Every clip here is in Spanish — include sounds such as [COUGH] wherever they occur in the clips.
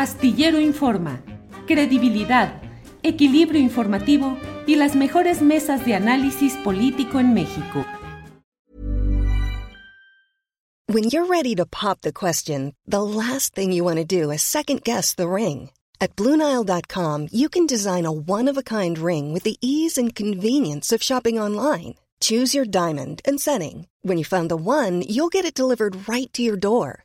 Astillero Informa, credibilidad, equilibrio informativo y las mejores mesas de análisis político en México. When you're ready to pop the question, the last thing you want to do is second guess the ring. At Bluenile.com, you can design a one of a kind ring with the ease and convenience of shopping online. Choose your diamond and setting. When you find the one, you'll get it delivered right to your door.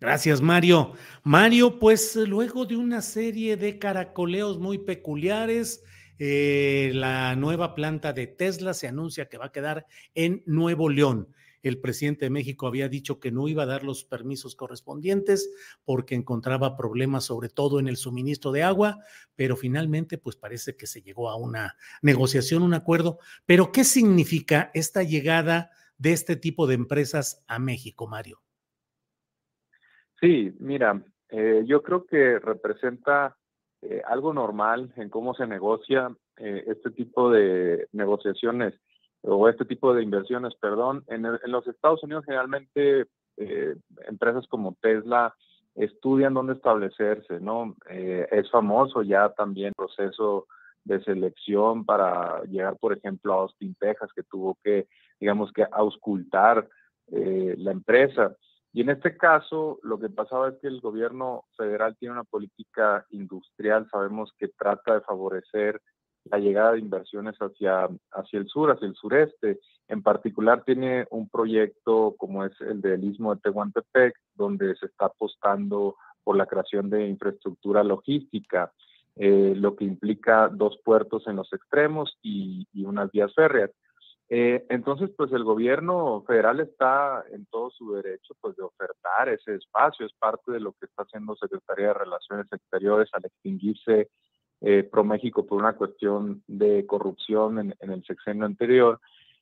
Gracias, Mario. Mario, pues luego de una serie de caracoleos muy peculiares, eh, la nueva planta de Tesla se anuncia que va a quedar en Nuevo León. El presidente de México había dicho que no iba a dar los permisos correspondientes porque encontraba problemas sobre todo en el suministro de agua, pero finalmente pues parece que se llegó a una negociación, un acuerdo. Pero ¿qué significa esta llegada de este tipo de empresas a México, Mario? Sí, mira, eh, yo creo que representa eh, algo normal en cómo se negocia eh, este tipo de negociaciones o este tipo de inversiones, perdón. En, en los Estados Unidos generalmente empresas como Tesla estudian dónde establecerse, ¿no? es famoso ya también el proceso de selección para llegar, por ejemplo, a Austin, Texas, que tuvo que, digamos que, auscultar la empresa. Y en este caso, lo que pasaba es que el gobierno federal tiene una política industrial, sabemos que trata de favorecer la llegada de inversiones hacia, hacia el sur, hacia el sureste. En particular tiene un proyecto como es el del Istmo de Tehuantepec, donde se está apostando por la creación de infraestructura logística, eh, lo que implica dos puertos en los extremos y unas vías férreas. Eh, entonces, pues el gobierno federal está en todo su derecho pues de ofertar ese espacio, es parte de lo que está haciendo Secretaría de Relaciones Exteriores al extinguirse eh, ProMéxico por una cuestión de corrupción en, el sexenio anterior.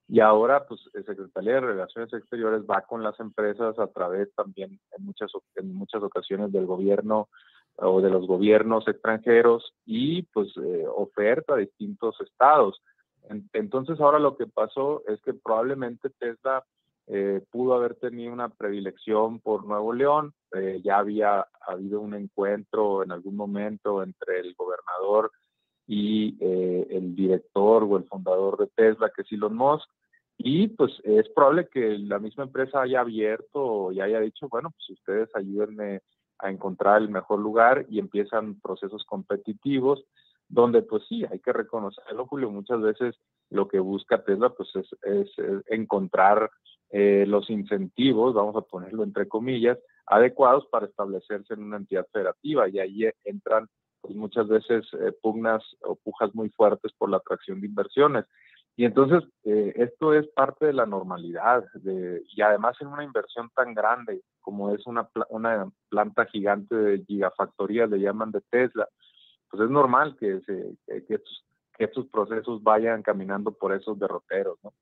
Y ahora, pues, Secretaría de Relaciones Exteriores va con las empresas a través también en muchas, en muchas ocasiones del gobierno o de los gobiernos extranjeros y pues eh, oferta a distintos estados. Entonces ahora lo que pasó es que probablemente Tesla eh, pudo haber tenido una predilección por Nuevo León, eh, ya había habido un encuentro en algún momento entre el gobernador y eh, el director o el fundador de Tesla, que es Elon Musk, y pues es probable que la misma empresa haya abierto y haya dicho, bueno, pues ustedes ayúdenme a encontrar el mejor lugar y empiezan procesos competitivos donde pues sí, hay que reconocerlo, Julio, muchas veces lo que busca Tesla pues es, encontrar eh, los incentivos, vamos a ponerlo entre comillas, adecuados para establecerse en una entidad federativa y ahí entran pues muchas veces eh, pugnas o pujas muy fuertes por la atracción de inversiones. Y entonces eh, esto es parte de la normalidad y además en una inversión tan grande como es una, una planta gigante de gigafactorías, le llaman de Tesla, pues es normal que, se, que, estos, procesos vayan caminando por esos derroteros, ¿no?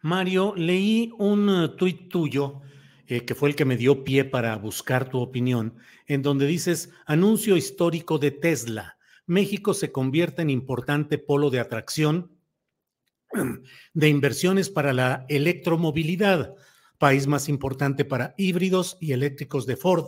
Mario, leí un uh, tuit tuyo eh, que fue el que me dio pie para buscar tu opinión, en donde dices, anuncio histórico de Tesla, México se convierte en importante polo de atracción de inversiones para la electromovilidad, país más importante para híbridos y eléctricos de Ford.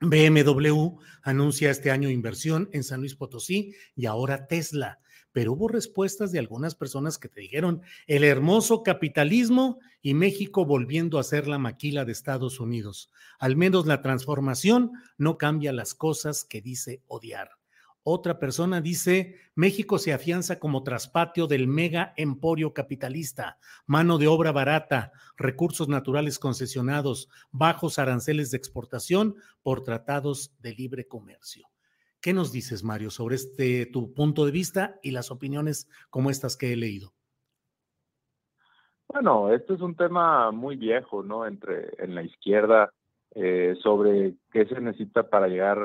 BMW anuncia este año inversión en San Luis Potosí y ahora Tesla. Pero hubo respuestas de algunas personas que te dijeron el hermoso capitalismo y México volviendo a ser la maquila de Estados Unidos. Al menos la transformación no cambia las cosas que dice odiar. Otra persona dice, México se afianza como traspatio del mega emporio capitalista, mano de obra barata, recursos naturales concesionados, bajos aranceles de exportación por tratados de libre comercio. ¿Qué nos dices, Mario, sobre este tu punto de vista y las opiniones como estas que he leído? Bueno, este es un tema muy viejo, ¿no? Entre en la izquierda eh, sobre qué se necesita para llegar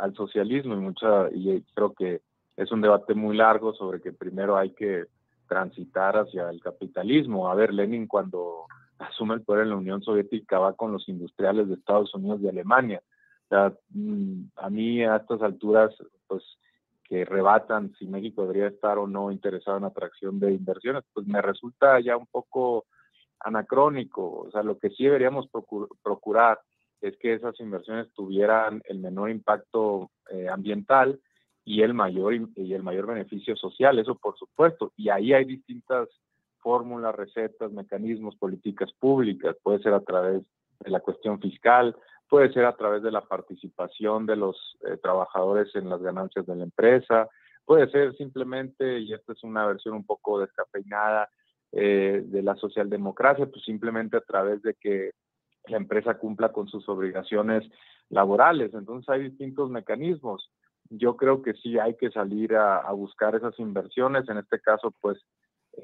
al socialismo y mucha y creo que es un debate muy largo sobre que primero hay que transitar hacia el capitalismo. A ver, Lenin cuando [LAUGHS] asume el poder en la Unión Soviética va con los industriales de Estados Unidos y Alemania. O sea, mm, a mí a estas alturas, pues que rebatan si México debería estar o no interesado en atracción de inversiones, pues me resulta ya un poco anacrónico. O sea, lo que sí deberíamos procurar es que esas inversiones tuvieran el menor impacto eh, ambiental y el mayor y el mayor beneficio social, eso por supuesto. Y ahí hay distintas fórmulas, recetas, mecanismos, políticas públicas. Puede ser a través de la cuestión fiscal, puede ser a través de la participación de los eh, trabajadores en las ganancias de la empresa, puede ser simplemente, y esta es una versión un poco descafeinada eh, de la socialdemocracia, pues simplemente a través de que la empresa cumpla con sus obligaciones laborales. Entonces hay distintos mecanismos. Yo creo que sí hay que salir a, buscar esas inversiones. En este caso, pues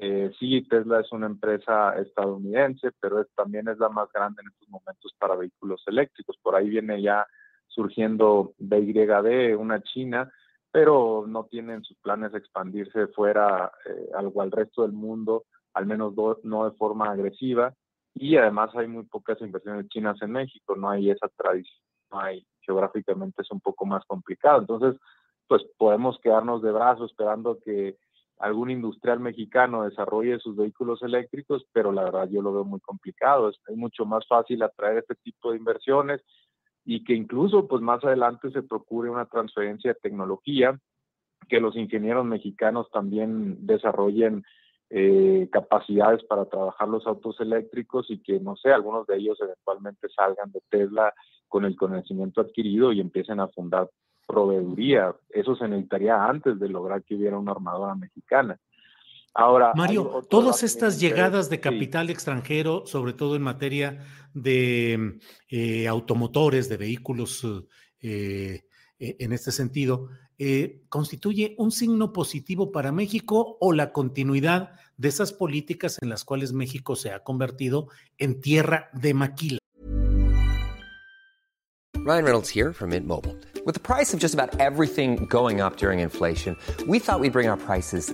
eh, sí, Tesla es una empresa estadounidense, pero también es la más grande en estos momentos para vehículos eléctricos. Por ahí viene ya surgiendo BYD, una china, pero no tienen sus planes de expandirse fuera eh, algo al resto del mundo, al menos no de forma agresiva y además hay muy pocas inversiones chinas en México, no hay esa tradición, no hay, geográficamente es un poco más complicado. Entonces, pues podemos quedarnos de brazos esperando que algún industrial mexicano desarrolle sus vehículos eléctricos, pero la verdad yo lo veo muy complicado. Es, mucho más fácil atraer este tipo de inversiones y que incluso pues más adelante se procure una transferencia de tecnología, que los ingenieros mexicanos también desarrollen eh, capacidades para trabajar los autos eléctricos y que, no sé, algunos de ellos eventualmente salgan de Tesla con el conocimiento adquirido y empiecen a fundar proveeduría. Eso se necesitaría antes de lograr que hubiera una armadora mexicana. Ahora, Mario, todas estas llegadas de capital extranjero, sobre todo en materia de eh, automotores, de vehículos eh, en este sentido, eh, constituye un signo positivo para México o la continuidad de esas políticas en las cuales México se ha convertido en tierra de maquila. Ryan Reynolds here from Mint Mobile. With the price of just about everything going up during inflation, we thought we'd bring our prices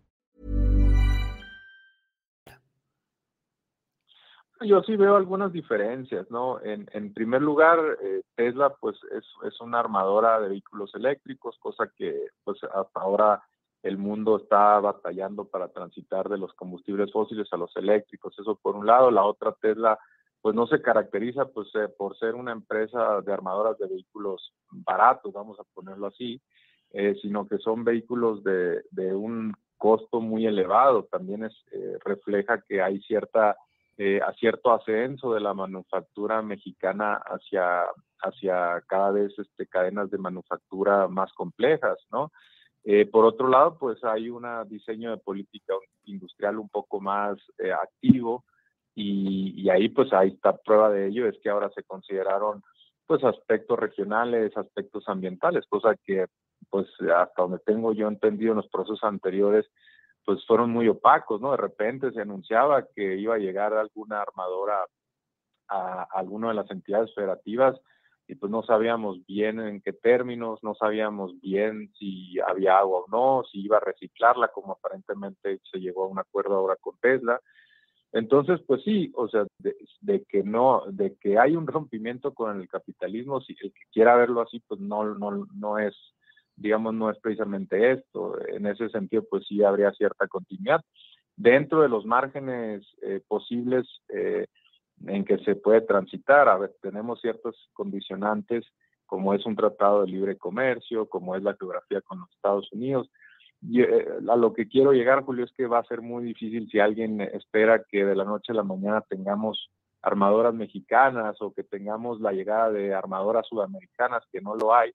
Yo sí veo algunas diferencias, ¿no? En, primer lugar, eh, Tesla pues es, es una armadora de vehículos eléctricos, cosa que pues hasta ahora el mundo está batallando para transitar de los combustibles fósiles a los eléctricos. Eso por un lado. La otra, Tesla, pues no se caracteriza pues eh, por ser una empresa de armadoras de vehículos baratos, vamos a ponerlo así, eh, sino que son vehículos de, de, un costo muy elevado. También es, refleja que hay cierta a cierto ascenso de la manufactura mexicana hacia hacia cada vez este, cadenas de manufactura más complejas, ¿no? Eh, por otro lado, pues hay un diseño de política industrial un poco más eh, activo y, ahí pues ahí está prueba de ello, es que ahora se consideraron pues aspectos regionales, aspectos ambientales, cosa que pues hasta donde tengo yo entendido en los procesos anteriores pues fueron muy opacos, ¿no? De repente se anunciaba que iba a llegar alguna armadora a, alguna de las entidades federativas y pues no sabíamos bien en qué términos, no sabíamos bien si había agua o no, si iba a reciclarla, como aparentemente se llegó a un acuerdo ahora con Tesla. Entonces, pues sí, o sea, de, que no, de que hay un rompimiento con el capitalismo, si el que quiera verlo así, pues no, no, no es, digamos, no es precisamente esto. En ese sentido, pues sí habría cierta continuidad. Dentro de los márgenes eh, posibles eh, en que se puede transitar, a ver, tenemos ciertos condicionantes, como es un tratado de libre comercio, como es la geografía con los Estados Unidos, eh, a lo que quiero llegar, Julio, es que va a ser muy difícil si alguien espera que de la noche a la mañana tengamos armadoras mexicanas o que tengamos la llegada de armadoras sudamericanas, que no lo hay.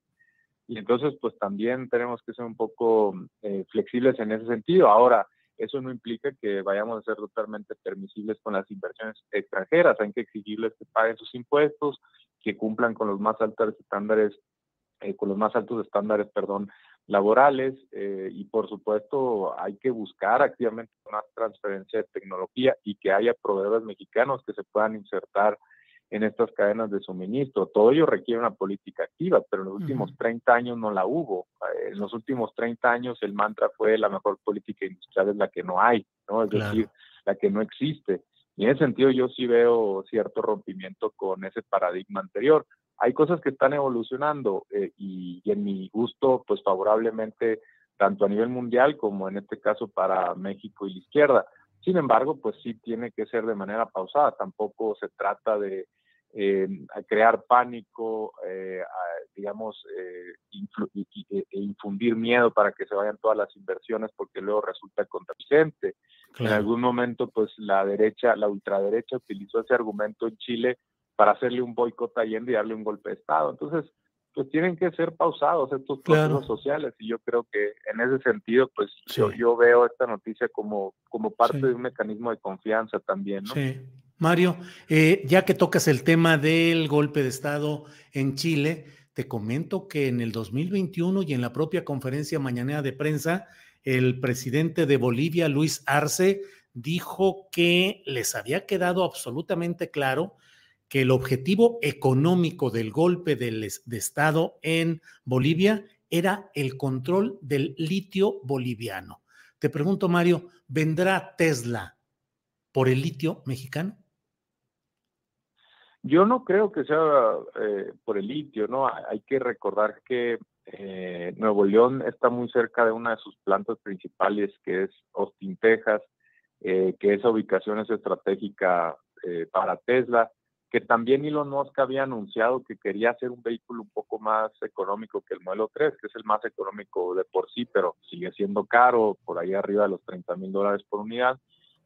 Y entonces, pues también tenemos que ser un poco eh, flexibles en ese sentido. Ahora, eso no implica que vayamos a ser totalmente permisibles con las inversiones extranjeras. Hay que exigirles que paguen sus impuestos, que cumplan con los más altos estándares, eh, con los más altos estándares, perdón, laborales eh, y por supuesto hay que buscar activamente una transferencia de tecnología y que haya proveedores mexicanos que se puedan insertar en estas cadenas de suministro. Todo ello requiere una política activa, pero en los últimos 30 años no la hubo. Eh, en los últimos 30 años el mantra fue la mejor política industrial es la que no hay, ¿no? Es decir, la que no existe. Y en ese sentido yo sí veo cierto rompimiento con ese paradigma anterior hay cosas que están evolucionando eh, y, en mi gusto, pues favorablemente, tanto a nivel mundial como en este caso para México y la izquierda. Sin embargo, pues sí tiene que ser de manera pausada. Tampoco se trata de eh, crear pánico, eh, digamos, e infundir miedo para que se vayan todas las inversiones porque luego resulta contraproducente. En algún momento, pues la derecha, la ultraderecha utilizó ese argumento en Chile para hacerle un boicot a Allende y darle un golpe de Estado. Entonces, pues tienen que ser pausados estos procesos sociales y yo creo que en ese sentido, pues yo, yo, veo esta noticia como, como parte de un mecanismo de confianza también, ¿no? Sí. Mario, eh, ya que tocas el tema del golpe de Estado en Chile, te comento que en el 2021 y en la propia conferencia mañanera de prensa, el presidente de Bolivia, Luis Arce, dijo que les había quedado absolutamente claro que el objetivo económico del golpe de Estado en Bolivia era el control del litio boliviano. Te pregunto, Mario, ¿vendrá Tesla por el litio mexicano? Yo no creo que sea eh, por el litio, ¿no? Hay que recordar que eh, Nuevo León está muy cerca de una de sus plantas principales, que es Austin, Texas, eh, que esa ubicación es estratégica para Tesla que también Elon Musk había anunciado que quería hacer un vehículo un poco más económico que el modelo 3, que es el más económico de por sí, pero sigue siendo caro, por ahí arriba de los 30 mil dólares por unidad,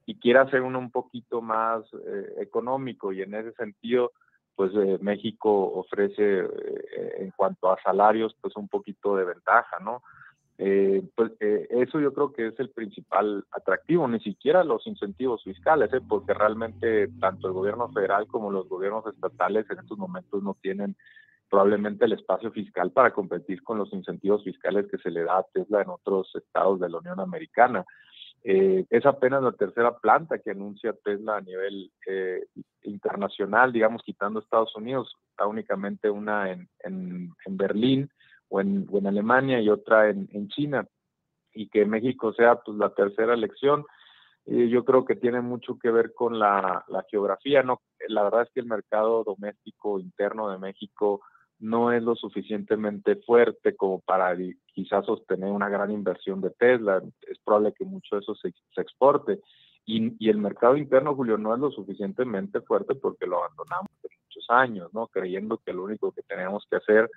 y quiere hacer uno un poquito más eh, económico, y en ese sentido, pues eh, México ofrece eh, en cuanto a salarios, pues un poquito de ventaja, ¿no? Eh, pues eh, eso yo creo que es el principal atractivo, ni siquiera los incentivos fiscales, ¿eh? porque realmente tanto el gobierno federal como los gobiernos estatales en estos momentos no tienen probablemente el espacio fiscal para competir con los incentivos fiscales que se le da a Tesla en otros estados de la Unión Americana. es apenas la tercera planta que anuncia Tesla a nivel internacional, digamos, quitando Estados Unidos, está únicamente una en, en, en Berlín o en, en Alemania y otra en, en, China, y que México sea pues la tercera elección, eh, yo creo que tiene mucho que ver con la, la, geografía, ¿no? La verdad es que el mercado doméstico interno de México no es lo suficientemente fuerte como para quizás sostener una gran inversión de Tesla, es probable que mucho de eso se, se exporte. Y, y, el mercado interno, Julio, no es lo suficientemente fuerte porque lo abandonamos por muchos años, ¿no? Creyendo que lo único que tenemos que hacer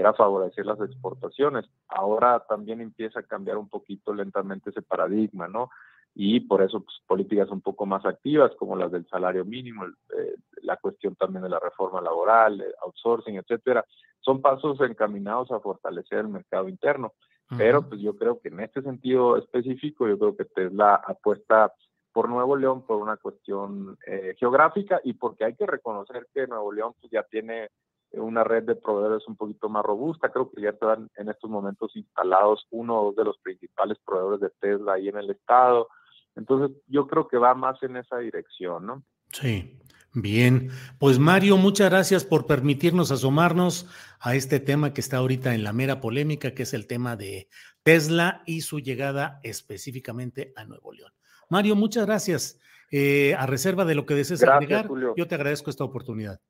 era favorecer las exportaciones. Ahora también empieza a cambiar un poquito lentamente ese paradigma, ¿no? Y por eso pues, políticas un poco más activas como las del salario mínimo, eh, la cuestión también de la reforma laboral, outsourcing, etcétera, son pasos encaminados a fortalecer el mercado interno. Pero pues yo creo que en este sentido específico, yo creo que Tesla apuesta por Nuevo León por una cuestión eh, geográfica y porque hay que reconocer que Nuevo León pues, ya tiene una red de proveedores un poquito más robusta. Creo que ya están en estos momentos instalados uno de los principales proveedores de Tesla ahí en el estado. Entonces, yo creo que va más en esa dirección, ¿no? Sí. Bien, pues Mario, muchas gracias por permitirnos asomarnos a este tema que está ahorita en la mera polémica, que es el tema de Tesla y su llegada específicamente a Nuevo León. Mario, muchas gracias. Eh, a reserva de lo que desees agregar, yo te agradezco esta oportunidad.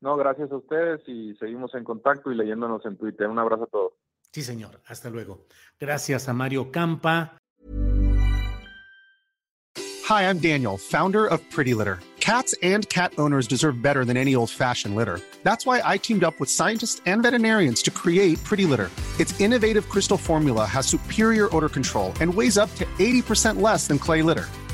No, gracias a ustedes y seguimos en contacto y leyéndonos en Twitter. Un abrazo a todos. Sí, señor. Hasta luego. Gracias a Mario Campa. Hi, I'm Daniel, founder of Pretty Litter. Cats and cat owners deserve better than any old-fashioned litter. That's why I teamed up with scientists and veterinarians to create Pretty Litter. Its innovative crystal formula has superior odor control and weighs up to 80% less than clay litter.